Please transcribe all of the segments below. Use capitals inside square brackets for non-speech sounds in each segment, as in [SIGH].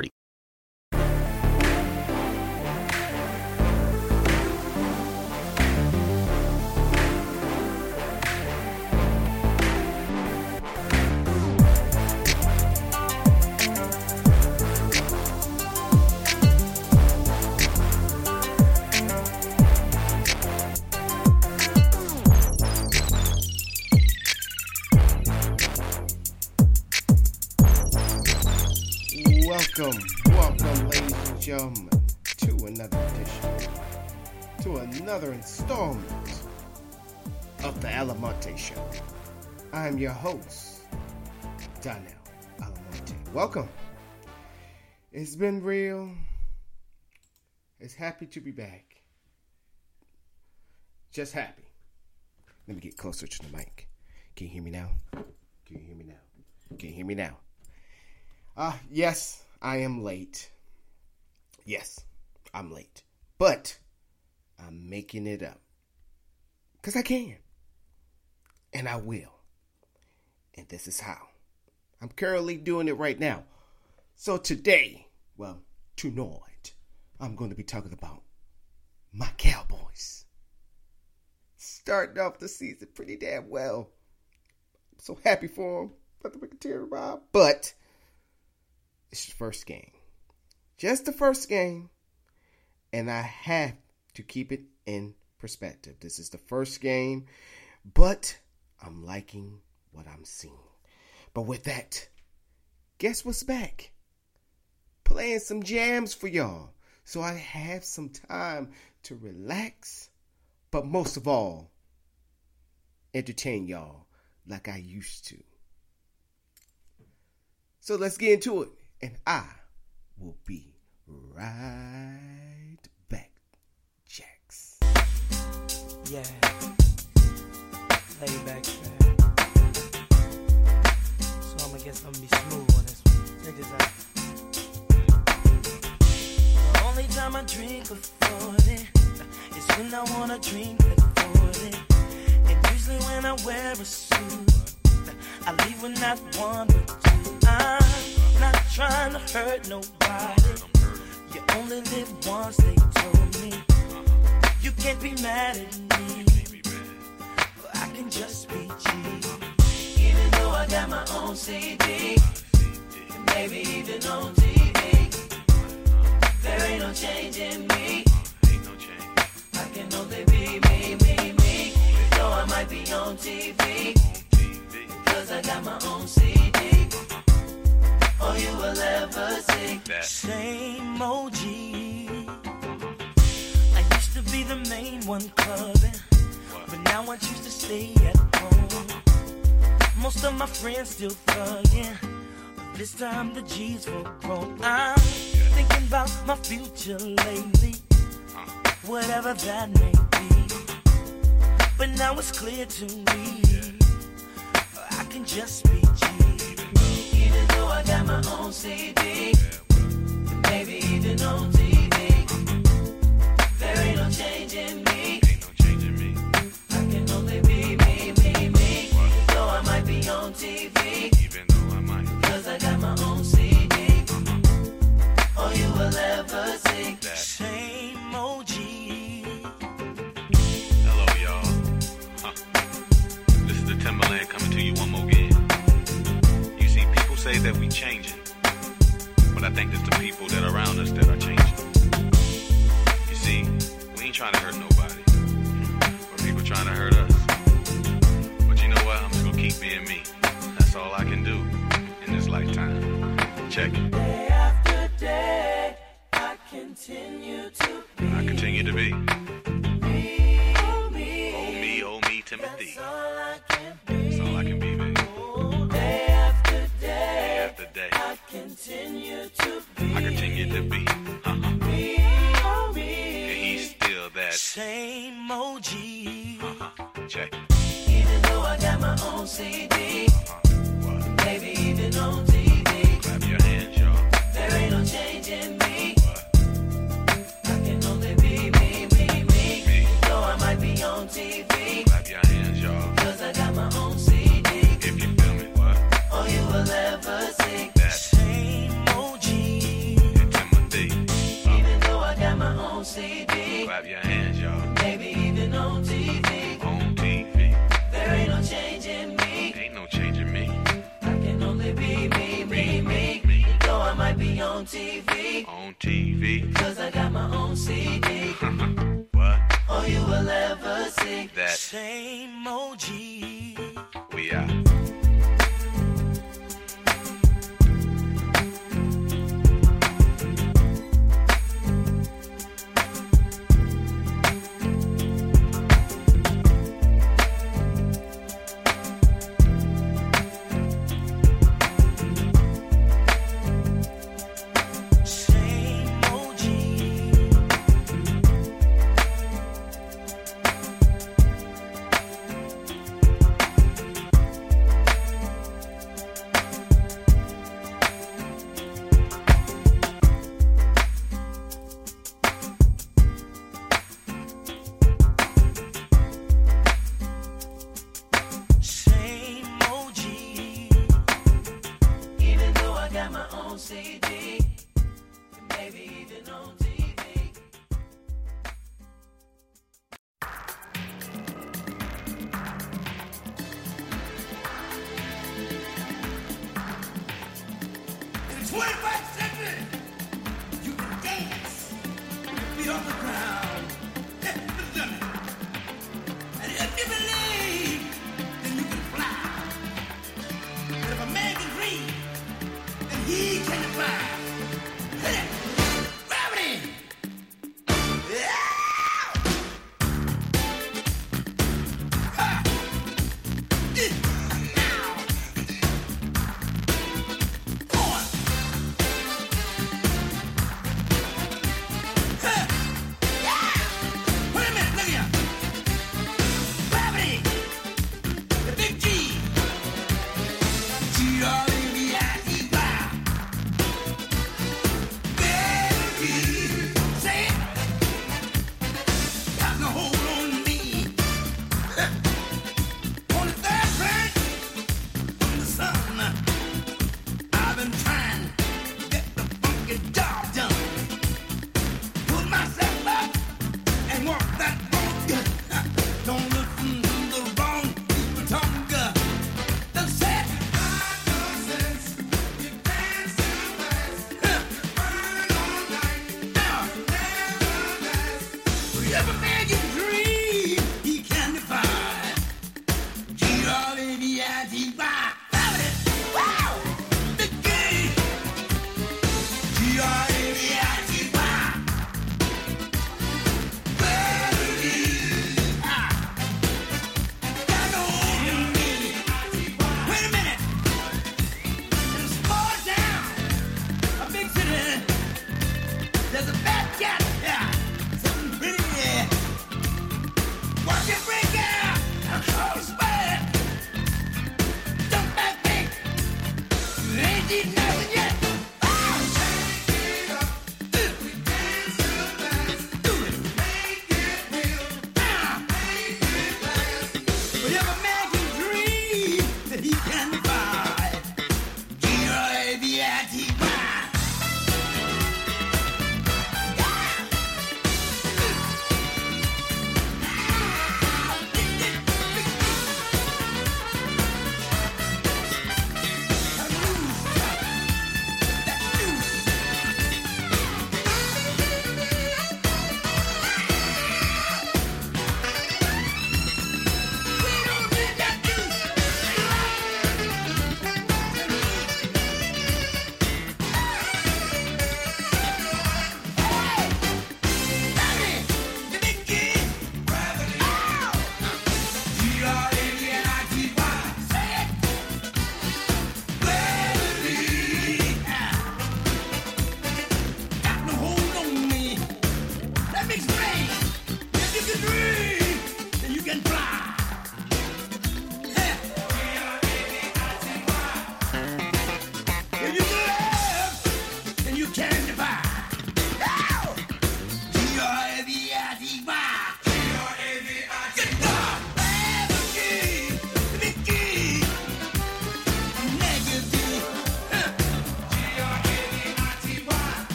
3030. Welcome, welcome, ladies and gentlemen, to another edition, to another installment of the Almonte Show. I'm your host, Donnell Almonte. Welcome. It's been real. It's happy to be back. Just happy. Let me get closer to the mic. Can you hear me now? Can you hear me now? Can you hear me now? Ah, yes, I am late. Yes, I'm late. But I'm making it up. Because I can. And I will. And this is how. I'm currently doing it right now. So today, well, tonight, I'm going to be talking about my Cowboys. Starting off the season pretty damn well. I'm so happy for them. But the tear Rob. But it's the first game. Just the first game. And I have to keep it in perspective. This is the first game, but I'm liking what I'm seeing. But with that, guess what's back? Playing some jams for y'all. So I have some time to relax, but most of all, entertain y'all like I used to. So let's get into it and I will be right back. Jax. Yeah. Lay back track. So I'ma guess I'm gonna be smooth on this one. Check this out. The only time I drink before it is when I wanna drink before it. And usually when I wear a suit, I leave with not one. I'm not trying to hurt nobody. You only live once, they told me. You can't be mad at me. I can just be G. Even though I got my own CD, maybe even on TV, there ain't no change in me. I can only be me, me, me. Though I might be on TV, cause I got my own CD. All you will ever see. Same OG. I used to be the main one clubbing, but now I choose to stay at home. Most of my friends still thugging, but this time the G's were grown. I'm thinking about my future lately, whatever that may be. But now it's clear to me, I can just be. Even though I got my own CD, maybe even on TV, there ain't no change in me. I can only be me, me, me. Though I might be on TV, cause I got my own CD. All you will ever see. I think it's the people that are around us that are changing. You see, we ain't trying to hurt nobody, but people trying to hurt us. But you know what? I'm just gonna keep being me. That's all I can do in this lifetime. Check it. Day after day, I continue to be. I continue to be. Me, oh me, oh me, oh Timothy. That's all I can be. to be. Uh-huh. Me, oh me. And he's still that same OG. Uh-huh. Check. Even though I got my own CD, uh-huh. even on TV. Clap your hands, y'all. There ain't no change in me. What? I can only be me, me, me. me. Though I might be on TV. be on TV. On TV. Cause I got my own CD. [LAUGHS] what? All you will ever see. That same OG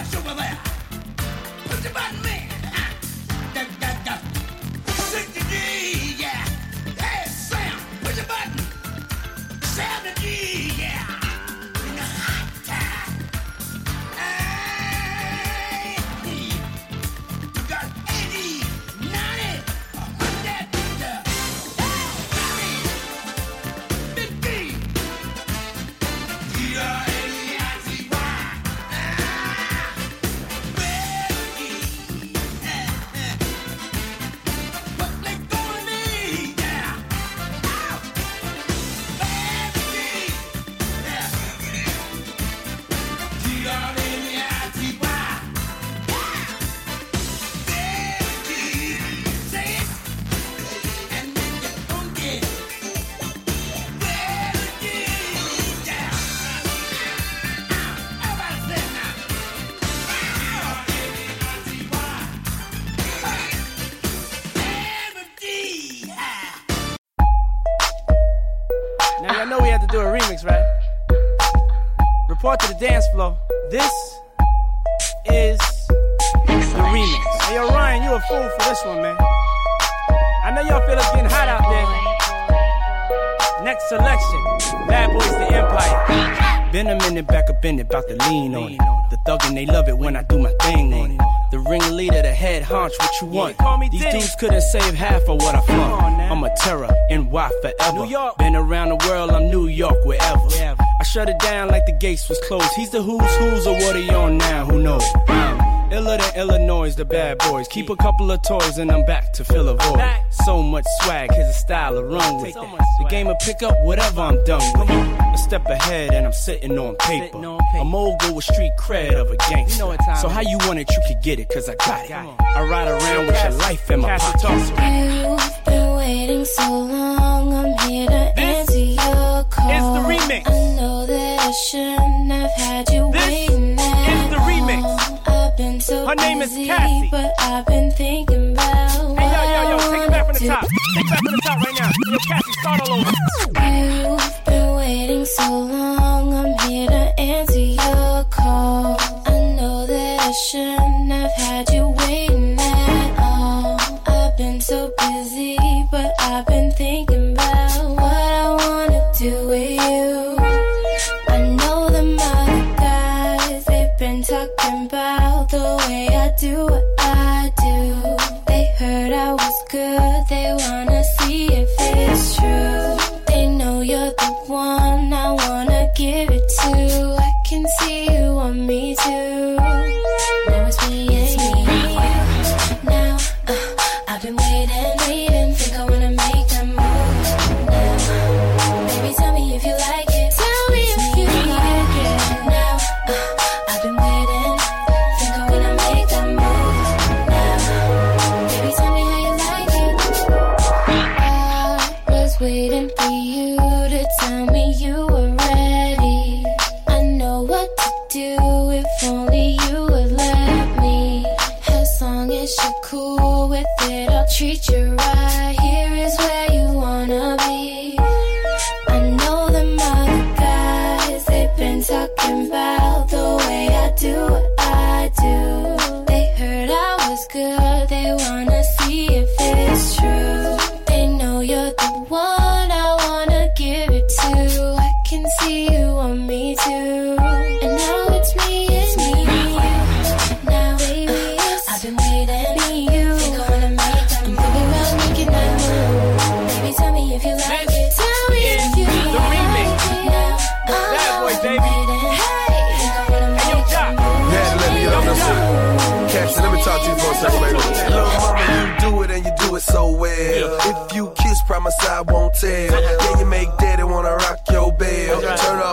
trash over there. Put your butt me. Couldn't save half of what I flaunt. I'm a terror, NY forever. Been around the world, I'm New York, wherever. I shut it down like the gates was closed. He's the who's who's or what are you on now? Who knows? Iller than Illinois, the bad boys. Keep a couple of toys and I'm back to fill a void. So much swag, here's a style to run with. The game will pick up whatever I'm done with. A step ahead and I'm sitting on paper. A mogul with street cred of a gangster. So how you want it, you can get it, cause I got it. I ride around with your life in my pocket. You've been waiting so long, I'm here to answer your call. is the remix. I know that I shouldn't Her name is Cassie. but I've been thinking about Hey, yo, yo, yo, take it back from the top. Take it back from the top right now. Yo, Cassie, start all over. Promise I won't tell. Yeah,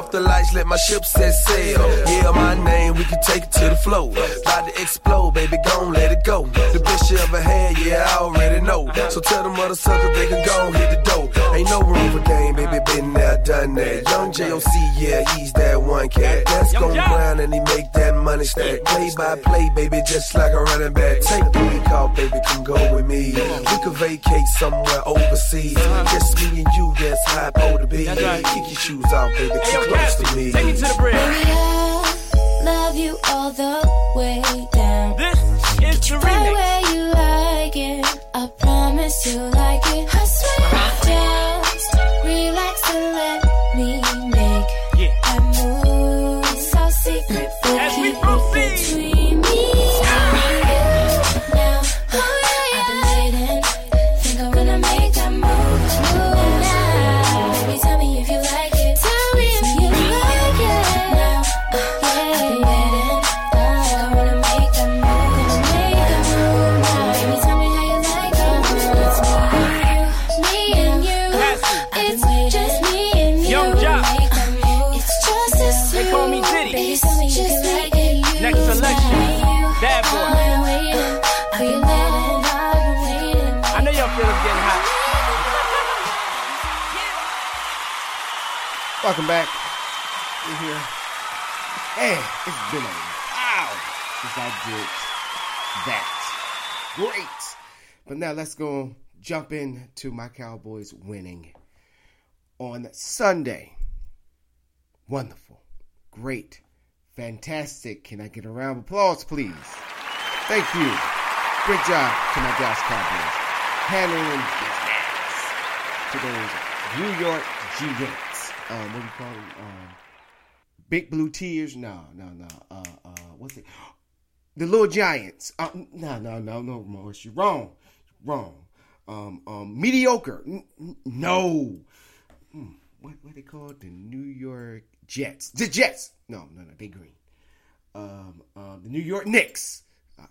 off the lights, let my ship set sail. Yeah, my name, we can take it to the flow. About to explode, baby, gon' let it go. The best you ever had, yeah, I already know. So tell them other suckers they can go hit the dough. Ain't no room for game, baby, been there, done that. Yung Joc, yeah, he's that one cat. That's gon' grind and he make that money stack. Play by play, baby, just like a running back. Take the week off, baby, come go with me. We could vacate somewhere overseas. Just me and you, that's how I supposed to be. Kick your shoes off, baby, Hey, close to me. take me to the bridge. I love you all the way down. This is the Right remix. where you like it. I promise you like it. I swear, just relax and let Welcome back. We're here. Hey, it's been a while since I did that. Great. But now let's go jump in to my Cowboys winning. on Sunday. Wonderful. Great. Fantastic. Can I get a round of applause, please? Thank you. Great job to my Dallas Cowboys. Handling business to those New York Giants. Um, what do you call them? Um, Big Blue Tears? No, no, no. Uh, uh, what's it? The Little Giants. Uh, no, no, no, no, Morris. You're wrong. Wrong. Um, um, mediocre. No. Hmm, what what they called? The New York Jets. The Jets. No, no, no. They green. Um, um, the New York Knicks. Uh,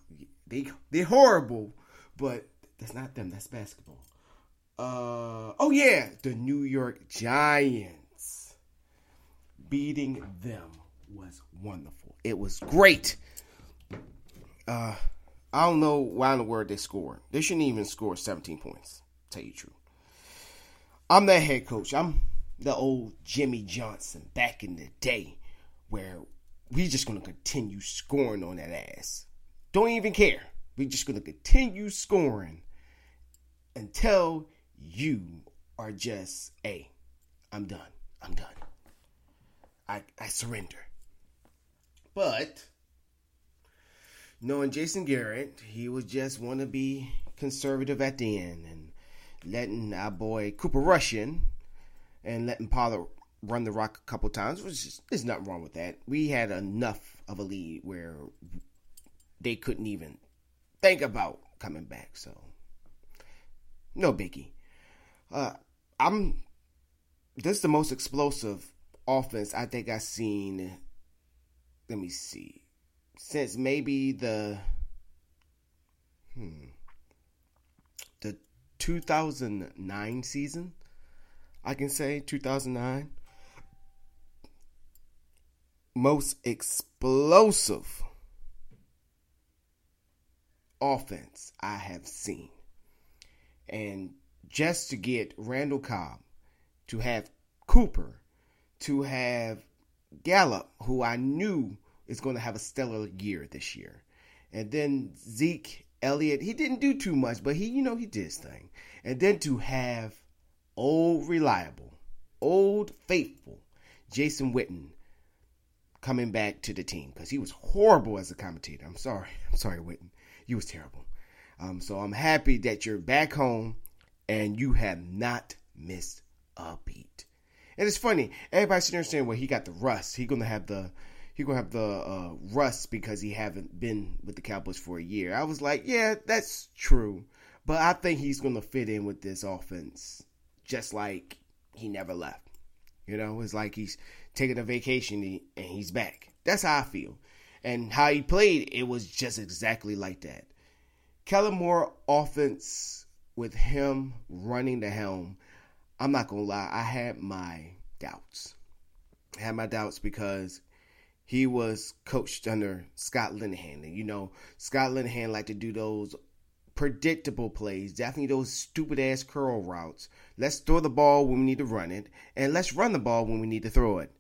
they they're horrible, but that's not them. That's basketball. Uh, oh yeah, the New York Giants. Beating them was wonderful. It was great. Uh, I don't know why in the world they scored. They shouldn't even score 17 points. Tell you truth. I'm that head coach. I'm the old Jimmy Johnson back in the day, where we just gonna continue scoring on that ass. Don't even care. We just gonna continue scoring until you are just, hey, I'm done. I'm done. I I surrender. But knowing Jason Garrett, he was just want to be conservative at the end and letting our boy Cooper Rush in and letting Pollard run the rock a couple times, which is there's nothing wrong with that. We had enough of a lead where they couldn't even think about coming back, so no biggie. Uh, I'm this is the most explosive offense I think I've seen. Let me see, since maybe the hmm the 2009 season. I can say 2009 most explosive offense I have seen. And just to get Randall Cobb, to have Cooper, to have Gallup, who I knew is going to have a stellar year this year. And then Zeke Elliott, he didn't do too much, but he, you know, he did his thing. And then to have old reliable, old faithful Jason Witten coming back to the team because he was horrible as a commentator. I'm sorry. [LAUGHS] I'm sorry, Witten. You was terrible. Um, so I'm happy that you're back home and you have not missed a beat. And it's funny, everybody's sitting there saying, "Well, he got the rust. He gonna have the he gonna have the uh, rust because he haven't been with the Cowboys for a year." I was like, "Yeah, that's true," but I think he's gonna fit in with this offense just like he never left. You know, it's like he's taking a vacation and he's back. That's how I feel. And how he played, it was just exactly like that. Kellen Moore offense with him running the helm, I'm not gonna lie, I had my doubts. I had my doubts because he was coached under Scott Linehan. And you know, Scott Linehan liked to do those predictable plays, definitely those stupid ass curl routes. Let's throw the ball when we need to run it, and let's run the ball when we need to throw it.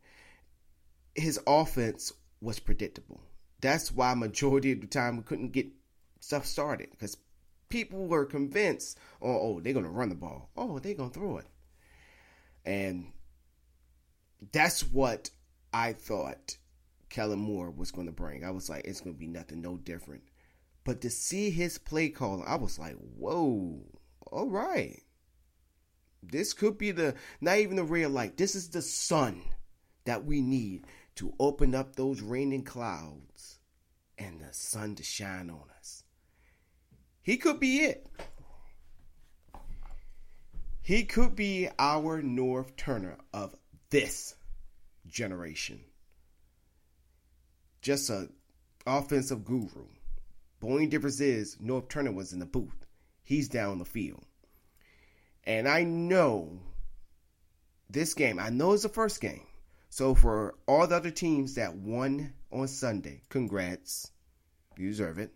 His offense was predictable. That's why majority of the time we couldn't get stuff started because people were convinced, oh, oh, they're gonna run the ball. Oh, they're gonna throw it. And that's what I thought Kellen Moore was gonna bring. I was like, it's gonna be nothing no different. But to see his play call, I was like, whoa, all right. This could be the not even the real light. This is the sun that we need to open up those raining clouds and the sun to shine on us. He could be it. He could be our Norv Turner of this generation. Just a offensive guru. The only difference is Norv Turner was in the booth. He's down the field. And I know this game, I know it's the first game. So for all the other teams that won on Sunday, congrats. You deserve it.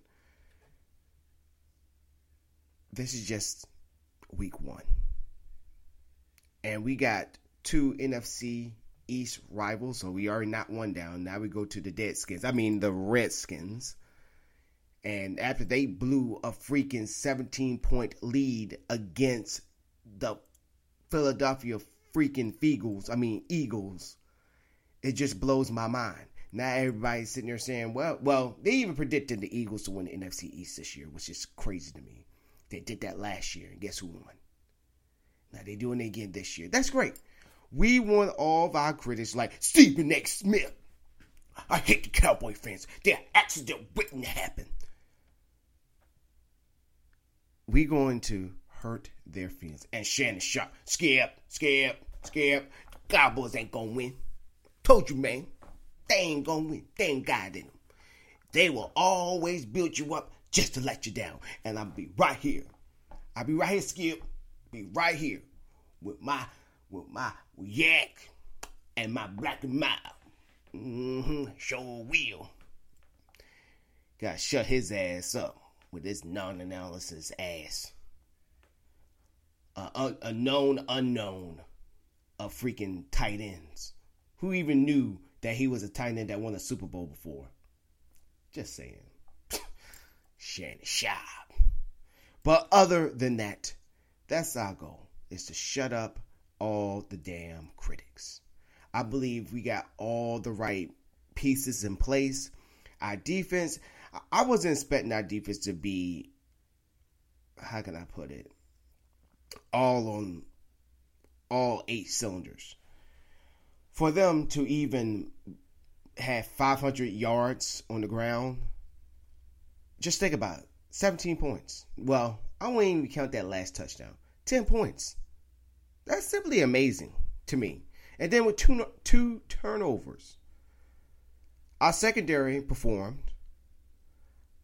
This is just week one. And we got two NFC East rivals, so we already not one down. Now we go to the Deadskins. I mean the Redskins. And after they blew a freaking 17 point lead against the Philadelphia freaking Feagles, I mean Eagles. It just blows my mind. Now everybody's sitting there saying, well, well, they even predicted the Eagles to win the NFC East this year, which is crazy to me. They did that last year, and guess who won? Now they're doing it again this year. That's great. We want all of our critics like Stephen A. Smith. I hate the Cowboy fans. Their accident to happen. We going to hurt their feelings. And Shannon Sharpe, skip, skip, skip. Cowboys ain't gonna win. Told you, man. They ain't gonna win. They ain't God in them. They will always build you up just to let you down. And I'll be right here. I'll be right here, Skip. Be right here with my with my yak and my black and mild. Mm-hmm. Sure will. Gotta shut his ass up with this non-analysis ass. a, a known unknown of freaking tight ends. Who even knew that he was a tight end that won a Super Bowl before? Just saying. [LAUGHS] Shannon Sharpe. But other than that, that's our goal, is to shut up all the damn critics. I believe we got all the right pieces in place. Our defense, I wasn't expecting our defense to be, how can I put it, all on all eight cylinders. For them to even have 500 yards on the ground, just think about it 17 points. Well, I won't even count that last touchdown. 10 points. That's simply amazing to me. And then with two, two turnovers, our secondary performed.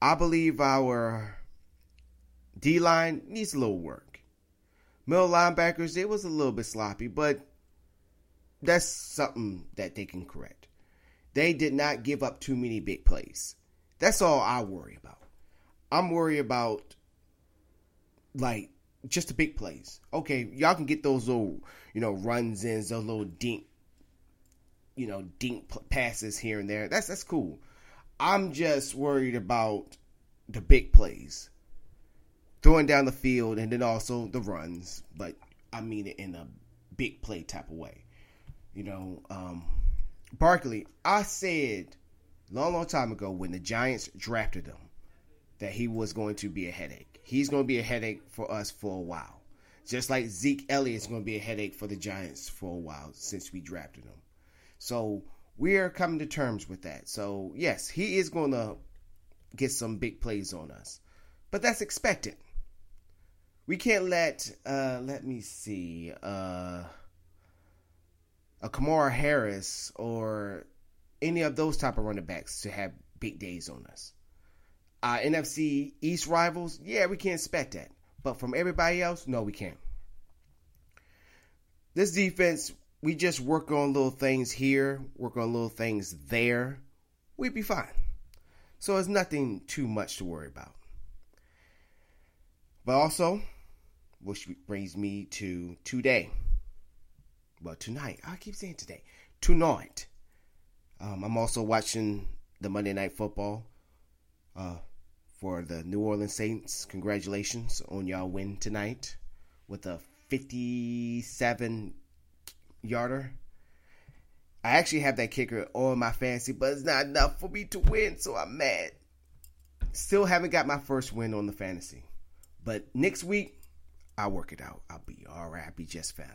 I believe our D line needs a little work. Middle linebackers, it was a little bit sloppy, but that's something that they can correct. They did not give up too many big plays. That's all I worry about. I'm worried about like just the big plays. Okay, y'all can get those little, you know, runs in, those little dink, you know, dink passes here and there. That's that's cool. I'm just worried about the big plays, throwing down the field, and then also the runs. But I mean it in a big play type of way. You know, um, Barkley. I said long, long time ago when the Giants drafted him that he was going to be a headache. He's going to be a headache for us for a while. Just like Zeke Elliott's going to be a headache for the Giants for a while since we drafted him. So we are coming to terms with that. So, yes, he is going to get some big plays on us. But that's expected. We can't let, uh, let me see, uh, a Kamara Harris or any of those type of running backs to have big days on us. Uh, NFC East rivals, yeah, we can expect that. But from everybody else, no, we can't. This defense, we just work on little things here, work on little things there. We'd be fine. So it's nothing too much to worry about. But also, which brings me to today. Well, tonight. I keep saying today. Tonight. Um, I'm also watching the Monday Night Football uh, for the New Orleans Saints. Congratulations on y'all win tonight with a 57 yarder. I actually have that kicker on my fantasy, but it's not enough for me to win, so I'm mad. Still haven't got my first win on the fantasy. But next week, I'll work it out. I'll be all right. I'll be just fine.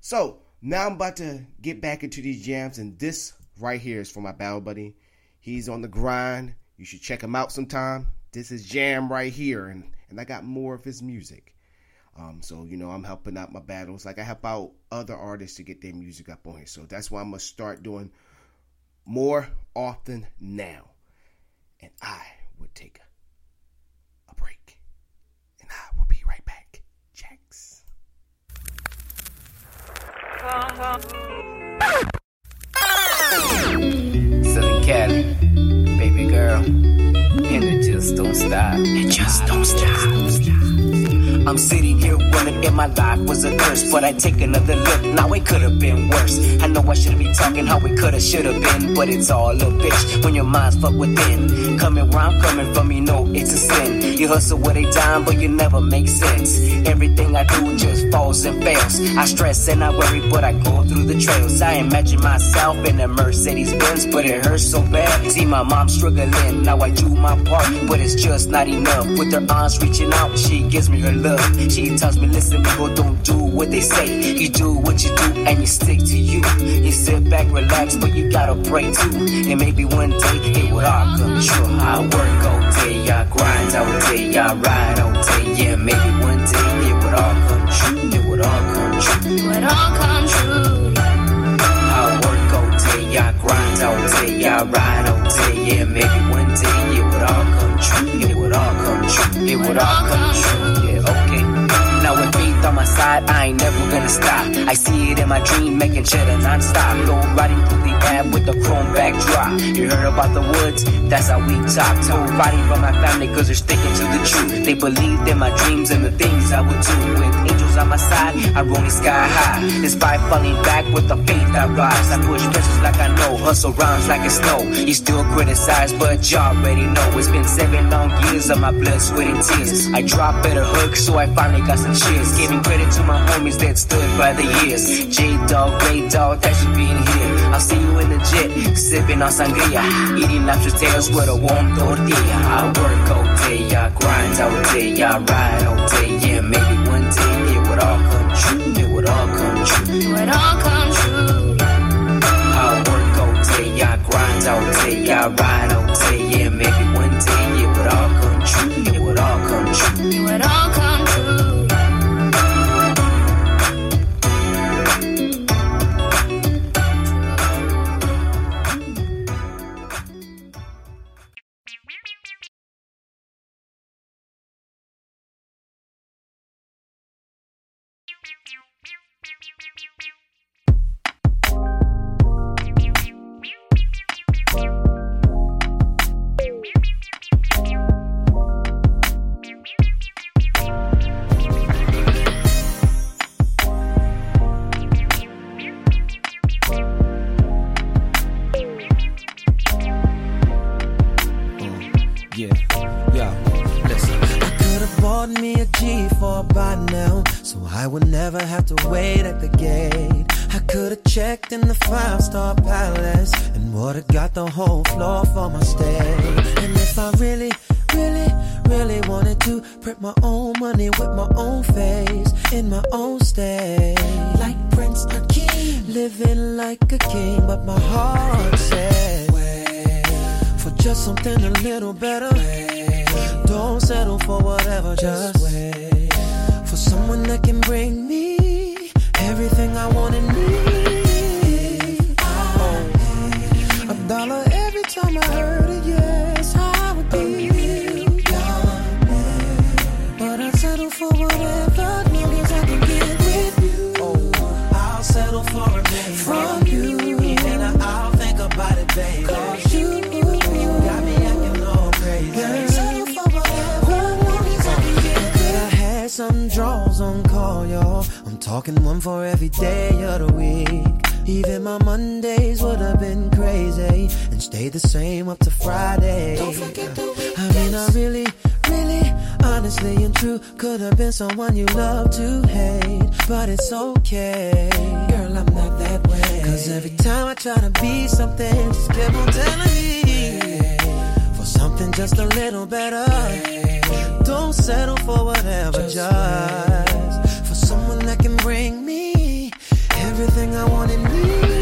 So now I'm about to get back into these jams, and this right here is for my battle buddy. He's on the grind. You should check him out sometime. This is Jam right here, and, and I got more of his music. Um, so you know, I'm helping out my battles. Like I help out other artists to get their music up on here. So that's why I'm gonna start doing more often now. And I would take a, break. And I will be right back. Southern Cali, baby girl, just don't stop. It just don't stop. I'm sitting here wondering if my life was a curse. But I take another look, now it could have been worse. I know I shouldn't be talking how it could have, should have been. But it's all a bitch when your mind's fucked within. Coming where I'm coming from, you know it's a sin. You hustle with a dime, but you never make sense. Everything I do just falls and fails. I stress and I worry, but I go through the trails. I imagine myself in a Mercedes Benz, but it hurts so bad. See my mom struggling, now I do my part, but it's just not enough. With her arms reaching out, she gives me her love. She tells me, listen, people don't do what they say. You do what you do, and you stick to you. You sit back, relax, but you gotta pray too. And maybe one day it would all come true. I work all day, I grind all day, I ride all day. Yeah, maybe one day it would all come true. It would all come true. It would all come true. I work all day, I grind all day, I ride all day. Yeah, maybe one day it would all come true. Would all come true. It would all come true. Yeah, okay. Now with faith on my side, I ain't never gonna stop. I see it in my dream, making cheddar non-stop. Go riding through the app with the chrome backdrop. You heard about the woods? That's how we talk. To riding from my family, cause they're sticking to the truth. They believed in my dreams and the things I would do. With angels on my side, I'm rolling sky high. Despite falling back with the faith I rise. I push pressures like I know, hustle rhymes like it's snow. You still criticize, but y'all already know. It's been seven long years of my blood, sweat, and tears. I dropped better hooks, so I finally got some cheers. Giving credit to my homies that stood by the years. J Dog, Ray Dog, thanks for being here. I'll see you in the jet, sipping on sangria. Eating lobster tails with a warm tortilla. I work all day, I grind all day, I ride all day. Yeah, maybe would all come true. It would all come true. It would all come true. I work all day, I grind all day, I ride all day. Yeah, maybe one day it would all come true. It would all come true. It would all true could have been someone you love to hate, but it's okay. Girl, I'm not that way. Cause every time I try to be something, just keep on telling me for something just a little better. Don't settle for whatever, just for someone that can bring me everything I want and need.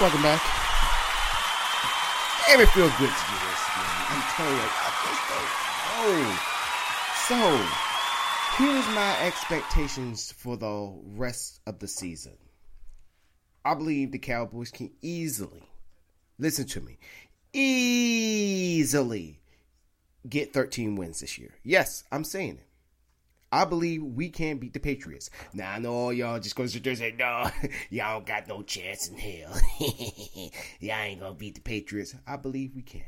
Welcome back. Damn, it feels good to do this, man. I'm telling you, I just don't. So, here's my expectations for the rest of the season. I believe the Cowboys can easily, listen to me, easily get 13 wins this year. Yes, I'm saying it. I believe we can beat the Patriots. Now I know all y'all just gonna sit there and say, no, [LAUGHS] y'all got no chance in hell. [LAUGHS] y'all ain't gonna beat the Patriots. I believe we can.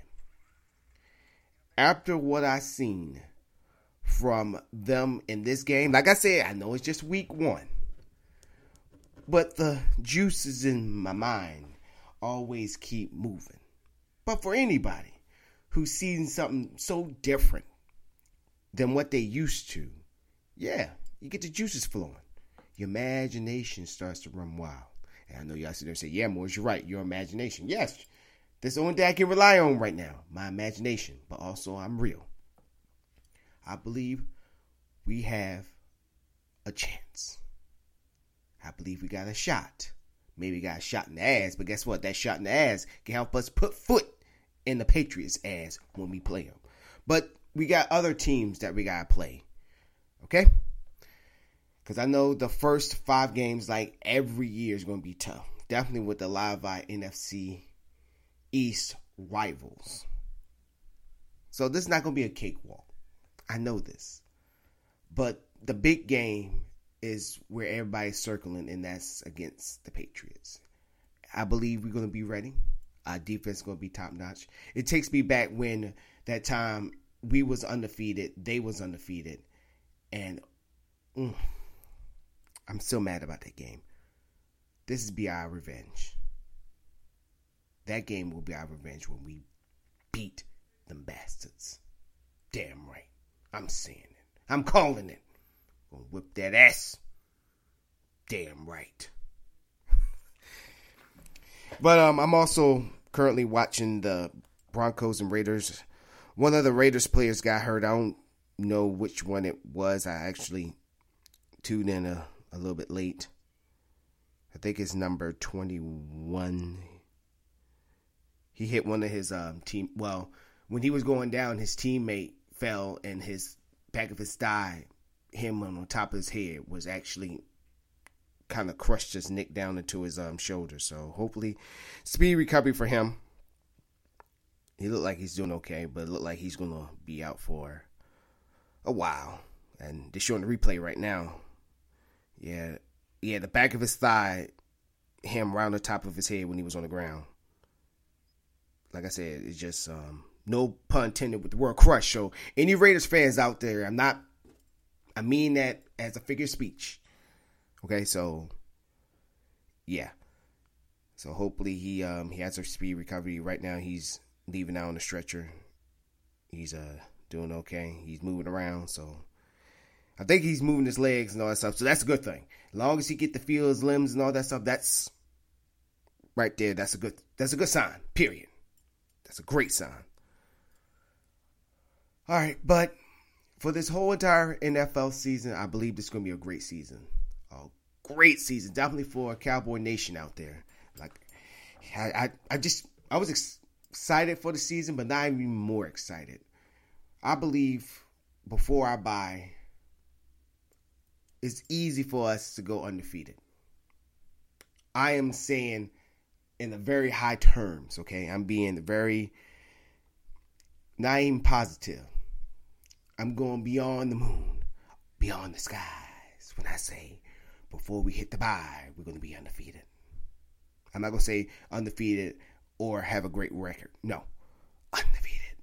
After what I seen from them in this game, like I said, I know it's just week one. But the juices in my mind always keep moving. But for anybody who's seen something so different than what they used to, yeah, you get the juices flowing. Your imagination starts to run wild. And I know y'all sit there and say, yeah, Morris, you're right. Your imagination. Yes, that's the only thing I can rely on right now. My imagination. But also, I'm real. I believe we have a chance. I believe we got a shot. Maybe got a shot in the ass, but guess what? That shot in the ass can help us put foot in the Patriots' ass when we play them. But we got other teams that we got to play. Okay? Because I know the first five games, like every year, is going to be tough. Definitely with the Live by NFC East rivals. So this is not going to be a cakewalk. I know this. But the big game is where everybody's circling, and that's against the Patriots. I believe we're going to be ready. Our defense is going to be top notch. It takes me back when that time we was undefeated, they was undefeated, and mm, I'm still mad about that game. This is be our revenge. That game will be our revenge when we beat them bastards. Damn right. I'm saying it. I'm calling it. Gonna whip that ass. Damn right. [LAUGHS] but um, I'm also currently watching the Broncos and Raiders. One of the Raiders players got hurt. I don't know which one it was. I actually tuned in a, a little bit late. I think it's number 21. He hit one of his um, team. Well, when he was going down, his teammate fell and his back of his thigh, him on top of his head, was actually kind of crushed his neck down into his um, shoulder. So hopefully, speed recovery for him. He looked like he's doing okay, but it looked like he's gonna be out for a while. And they're showing the replay right now. Yeah, yeah, the back of his thigh, him around the top of his head when he was on the ground. Like I said, it's just um, no pun intended with the word crush. So any Raiders fans out there, I'm not. I mean that as a figure of speech. Okay, so yeah. So hopefully he um he has a speed recovery. Right now he's leaving out on the stretcher. He's uh doing okay. He's moving around, so I think he's moving his legs and all that stuff. So that's a good thing. As long as he get to feel his limbs and all that stuff, that's right there. That's a good that's a good sign. Period. That's a great sign. All right, but for this whole entire NFL season, I believe this is going to be a great season. A great season, definitely for Cowboy Nation out there. Like, I, I, I just, I was excited for the season, but not even more excited. I believe before I buy, it's easy for us to go undefeated. I am saying in the very high terms, okay? I'm being very not even positive. I'm going beyond the moon, beyond the skies when I say before we hit the bye, we're going to be undefeated. I'm not going to say undefeated or have a great record. No, undefeated.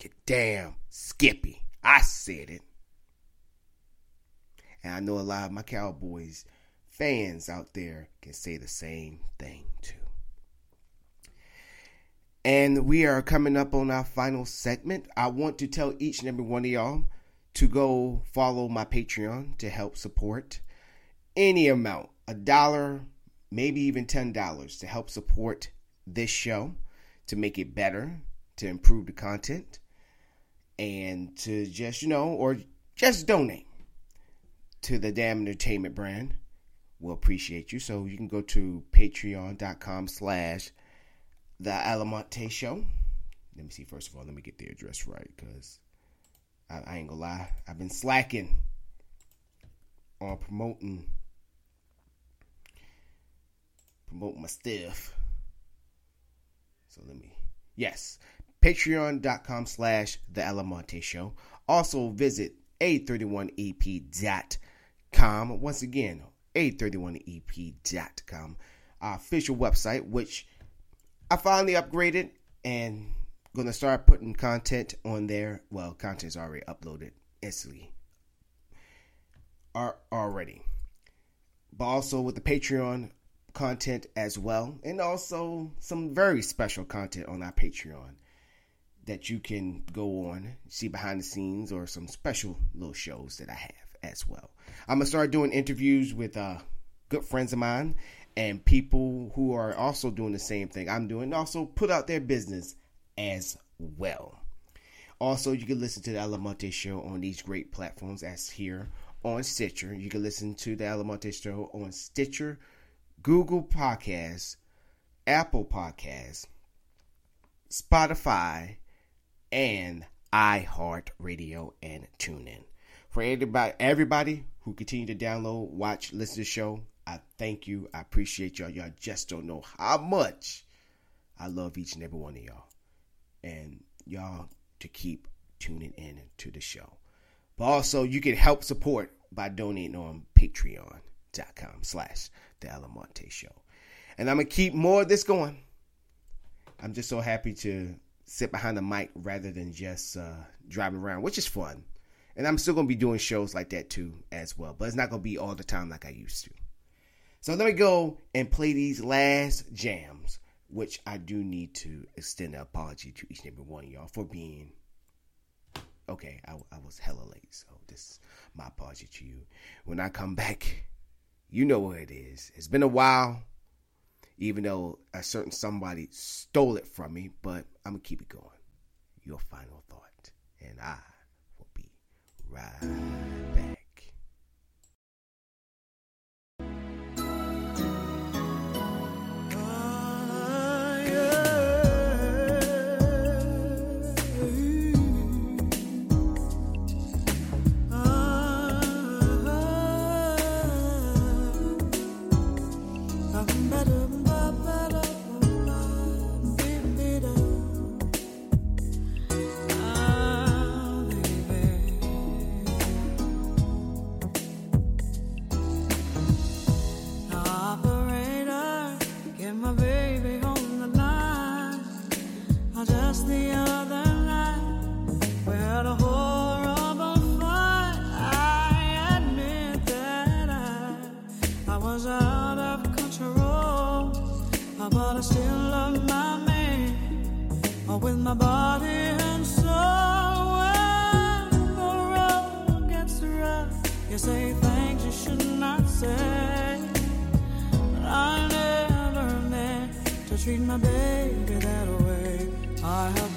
Get damn Skippy. I said it. And I know a lot of my Cowboys fans out there can say the same thing too. And we are coming up on our final segment. I want to tell each and every one of y'all to go follow my Patreon to help support any amount, a dollar, maybe even $10 to help support this show, to make it better, to improve the content, and to just, you know, or just donate to the Damn Entertainment brand. We'll appreciate you. So you can go to patreon.com slash the Almonte Show. Let me see. First of all, let me get the address right because I, I, ain't gonna lie. I've been slacking on promoting promoting my stuff. So let me. Yes, patreon.com slash the Almonte Show. Also visit a31ep.com. Once again, a31ep.com. Our official website, which I finally upgraded and gonna start putting content on there. Well, content's already uploaded instantly. Are already. But also with the Patreon content as well. And also some very special content on our Patreon that you can go on, see behind the scenes or some special little shows that I have as well. I'm gonna start doing interviews with uh good friends of mine and people who are also doing the same thing I'm doing, also put out their business as well. Also, you can listen to the Almonte Show on these great platforms as here on Stitcher. You can listen to the Almonte Show on Stitcher, Google Podcasts, Apple Podcasts, Spotify, and iHeartRadio and TuneIn. For everybody, everybody who continue to download, watch, listen to the show, I thank you. I appreciate y'all. Y'all just don't know how much I love each and every one of y'all. And y'all to keep tuning in to the show. But also you can help support by donating on patreon.com slash the Almonte Show. And I'm gonna keep more of this going. I'm just so happy to sit behind the mic rather than just uh, driving around, which is fun. And I'm still gonna be doing shows like that too as well, but it's not gonna be all the time like I used to. So let me go and play these last jams, which I do need to extend an apology to each and every one of y'all for being okay. I, I was hella late, so this is my apology to you. When I come back, you know what it is. It's been a while, even though a certain somebody stole it from me, but I'm gonna keep it going. Your final thought, and I will be right back. Say. But I never meant to treat my baby that way. I apologize.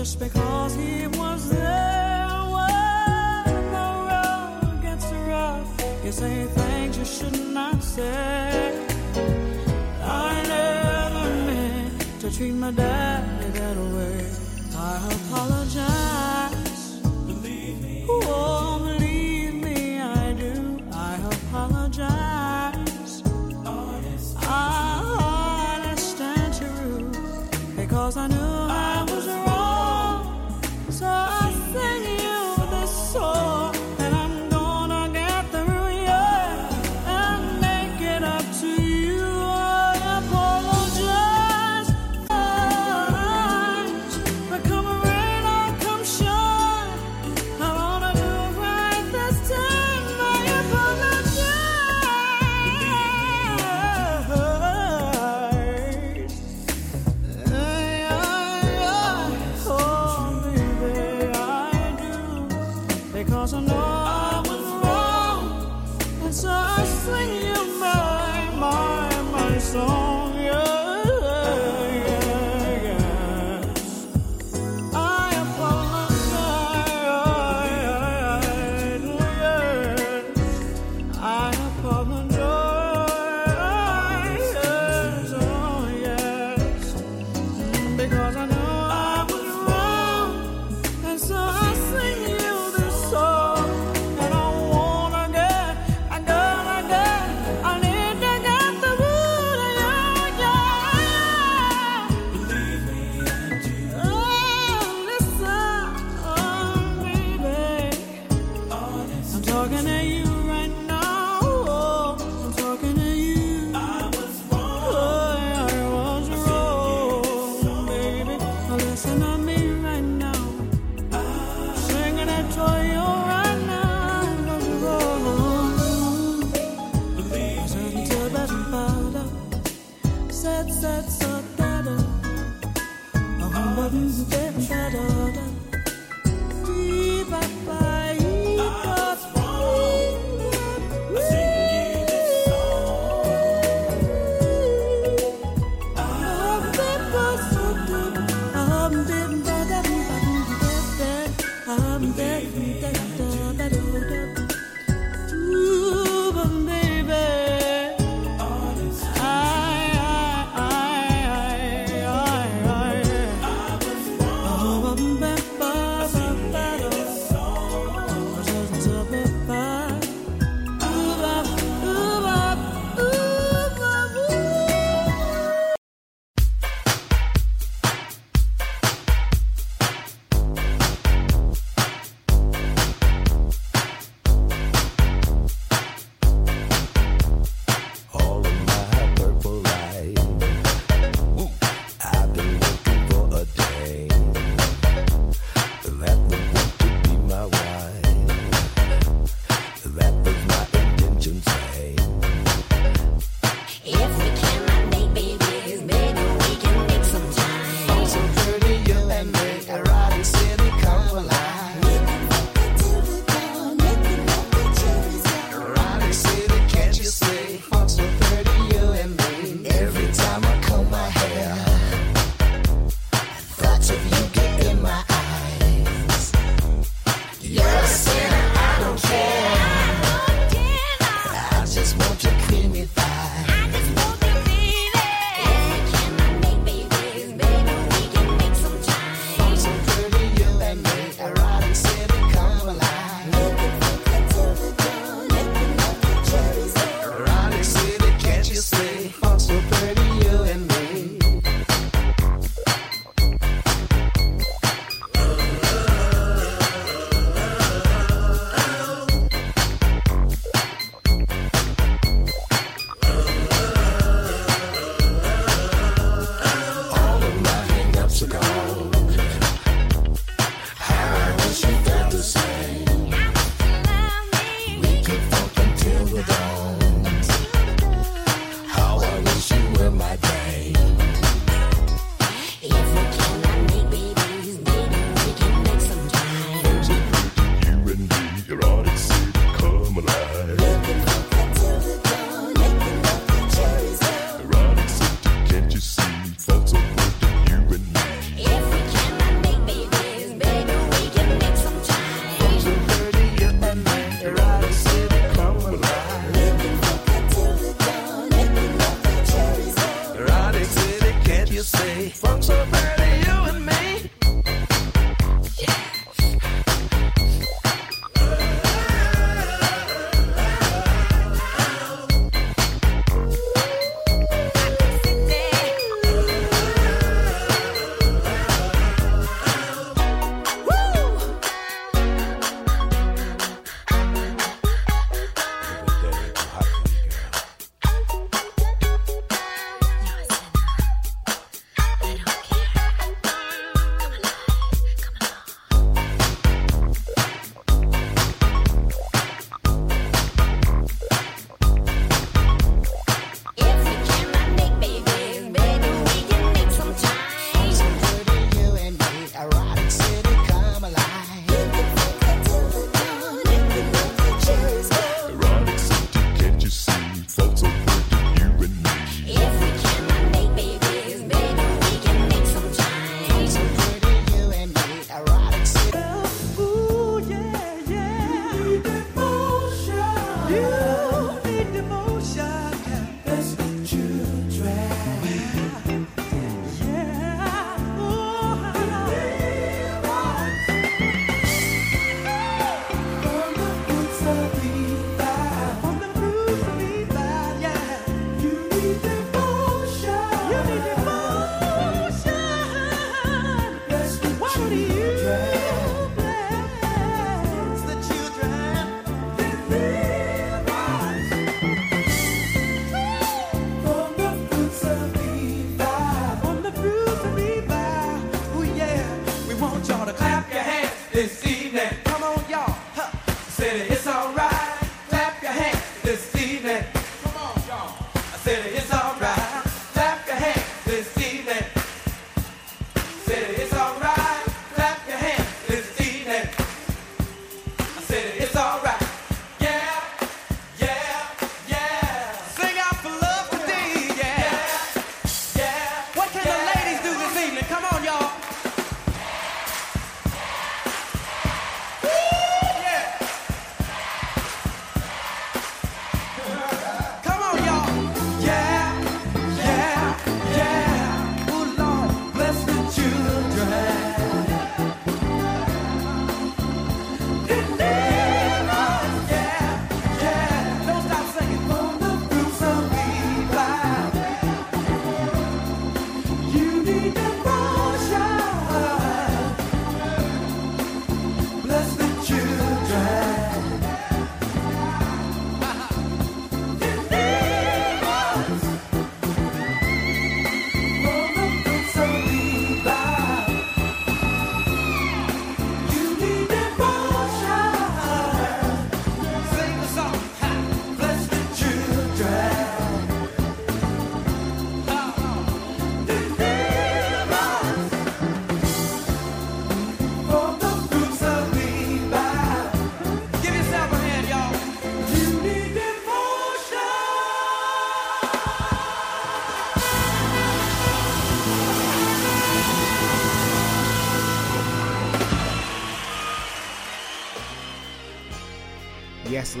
Just because he was there. When the road gets rough, you say things you should not say. I never meant to treat my daddy that way. I apologize. Believe me. Oh, believe me, I do. I apologize. Honest. Honest and true. Because I knew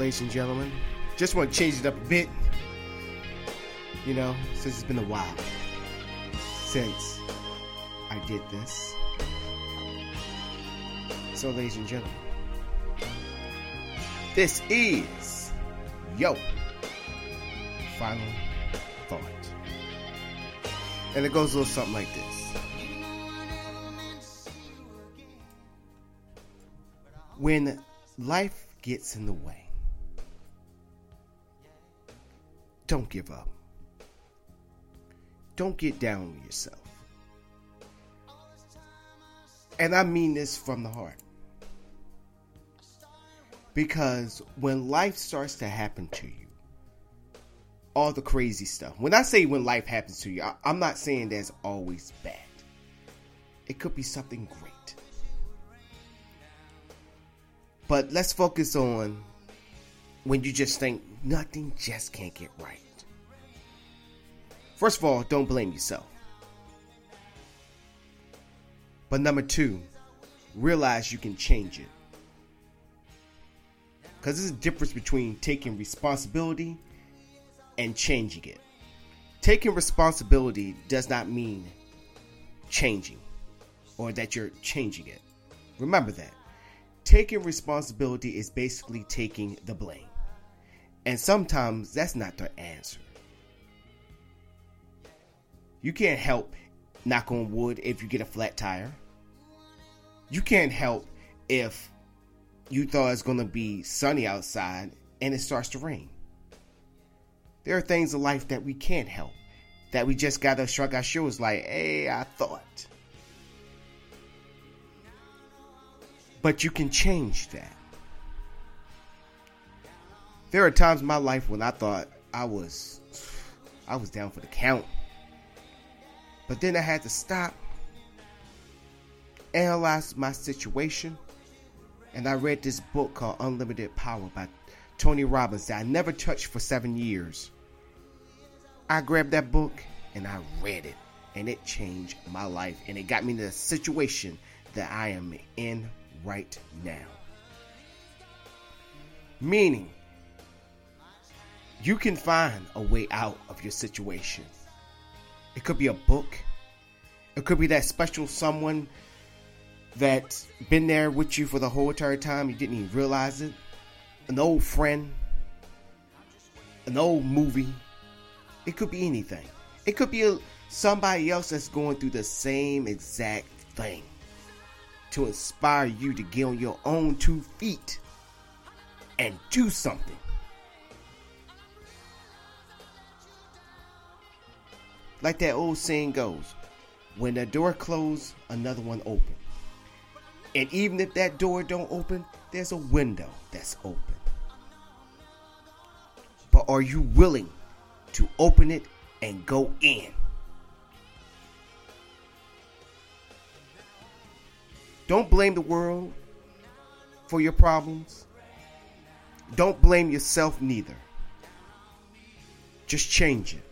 ladies and gentlemen. Just want to change it up a bit. You know, since it's been a while since I did this. So, ladies and gentlemen, this is Yo Final Thought. And it goes a little something like this. When life gets in the way, don't give up. Don't get down on yourself. And I mean this from the heart. Because when life starts to happen to you, all the crazy stuff. When I say when life happens to you, I, I'm not saying that's always bad. It could be something great. But let's focus on when you just think nothing just can't get right. First of all, don't blame yourself. But number two, realize you can change it. Because there's a difference between taking responsibility and changing it. Taking responsibility does not mean changing or that you're changing it. Remember that. Taking responsibility is basically taking the blame. And sometimes that's not the answer. You can't help knock on wood if you get a flat tire. You can't help if you thought it's going to be sunny outside and it starts to rain. There are things in life that we can't help, that we just got to shrug our shoulders like, hey, I thought. But you can change that. There are times in my life when I thought I was I was down for the count. But then I had to stop, analyze my situation, and I read this book called Unlimited Power by Tony Robbins that I never touched for seven years. I grabbed that book and I read it, and it changed my life, and it got me to the situation that I am in right now. Meaning, you can find a way out of your situation. It could be a book. It could be that special someone that's been there with you for the whole entire time. You didn't even realize it. An old friend. An old movie. It could be anything. It could be a, somebody else that's going through the same exact thing to inspire you to get on your own two feet and do something. Like that old saying goes, when a door closed, another one open. And even if that door don't open, there's a window that's open. But are you willing to open it and go in? Don't blame the world for your problems. Don't blame yourself neither. Just change it.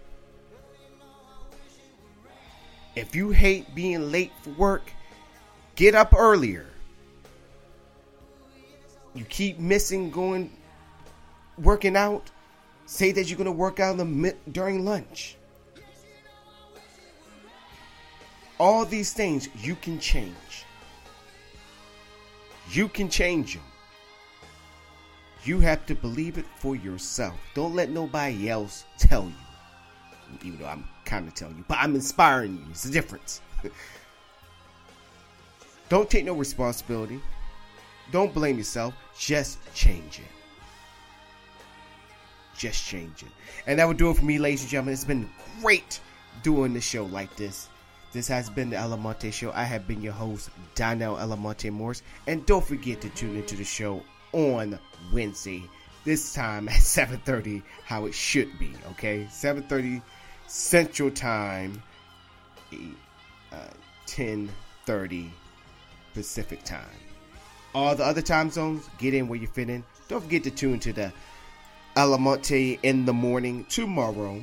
If you hate being late for work, get up earlier. You keep missing going working out, say that you're going to work out during lunch. All these things you can change. You can change them. You have to believe it for yourself. Don't let nobody else tell you. Even though I'm kind of tell you, but I'm inspiring you. It's the difference. [LAUGHS] Don't take no responsibility. Don't blame yourself. Just change it. Just change it. And that would do it for me, ladies and gentlemen. It's been great doing the show like this. This has been the Almonte Show. I have been your host, Donnell Almonte Morris. And don't forget to tune into the show on Wednesday. This time at 7.30, how it should be, okay? 7.30 Central Time, uh, 10.30 Pacific Time. All the other time zones, get in where you fit in. Don't forget to tune to the Almonte in the morning tomorrow.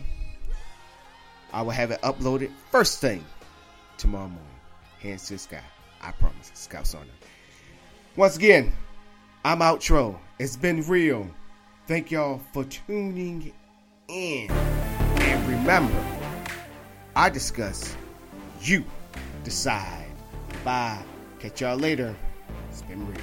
I will have it uploaded first thing tomorrow morning. Hands to the sky. I promise. Scout Sauna. Once again, I'm outro. It's been real. Thank y'all for tuning in. And remember, I discuss, you decide. Bye. Catch y'all later. It's been real.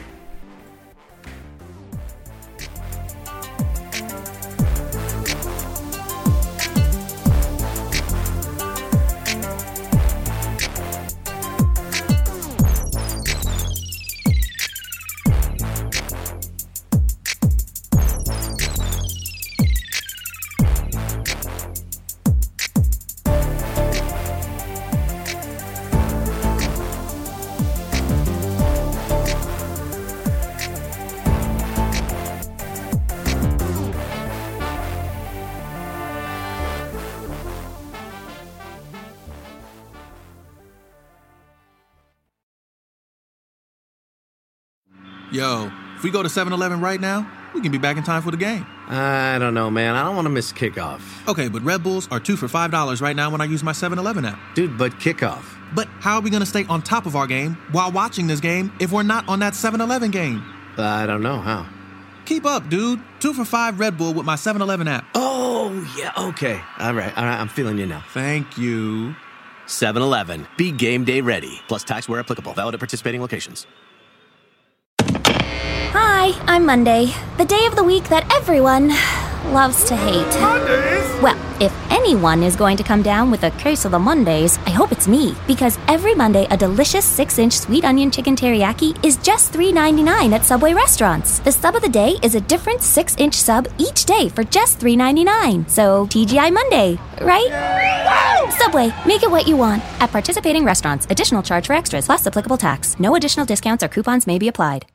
Go to 7 Eleven right now, we can be back in time for the game. I don't know, man. I don't want to miss kickoff. Okay, but Red Bulls are two for $5 right now when I use my 7 Eleven app. Dude, but kickoff. But how are we going to stay on top of our game while watching this game if we're not on that 7 Eleven game? I don't know how. Keep up, dude. Two for five Red Bull with my 7 Eleven app. Oh, yeah, okay. All right, all right. I'm feeling you now. Thank you. 7 Eleven. Be game day ready. Plus tax where applicable. Valid at participating locations. Hi, I'm Monday, the day of the week that everyone loves to hate. Mondays? Well, if anyone is going to come down with a case of the Mondays, I hope it's me, because every Monday a delicious 6-inch sweet onion chicken teriyaki is just $3.99 at Subway restaurants. The sub of the day is a different 6-inch sub each day for just $3.99. So TGI Monday, right? Subway, make it what you want. At participating restaurants, additional charge for extras plus applicable tax. No additional discounts or coupons may be applied.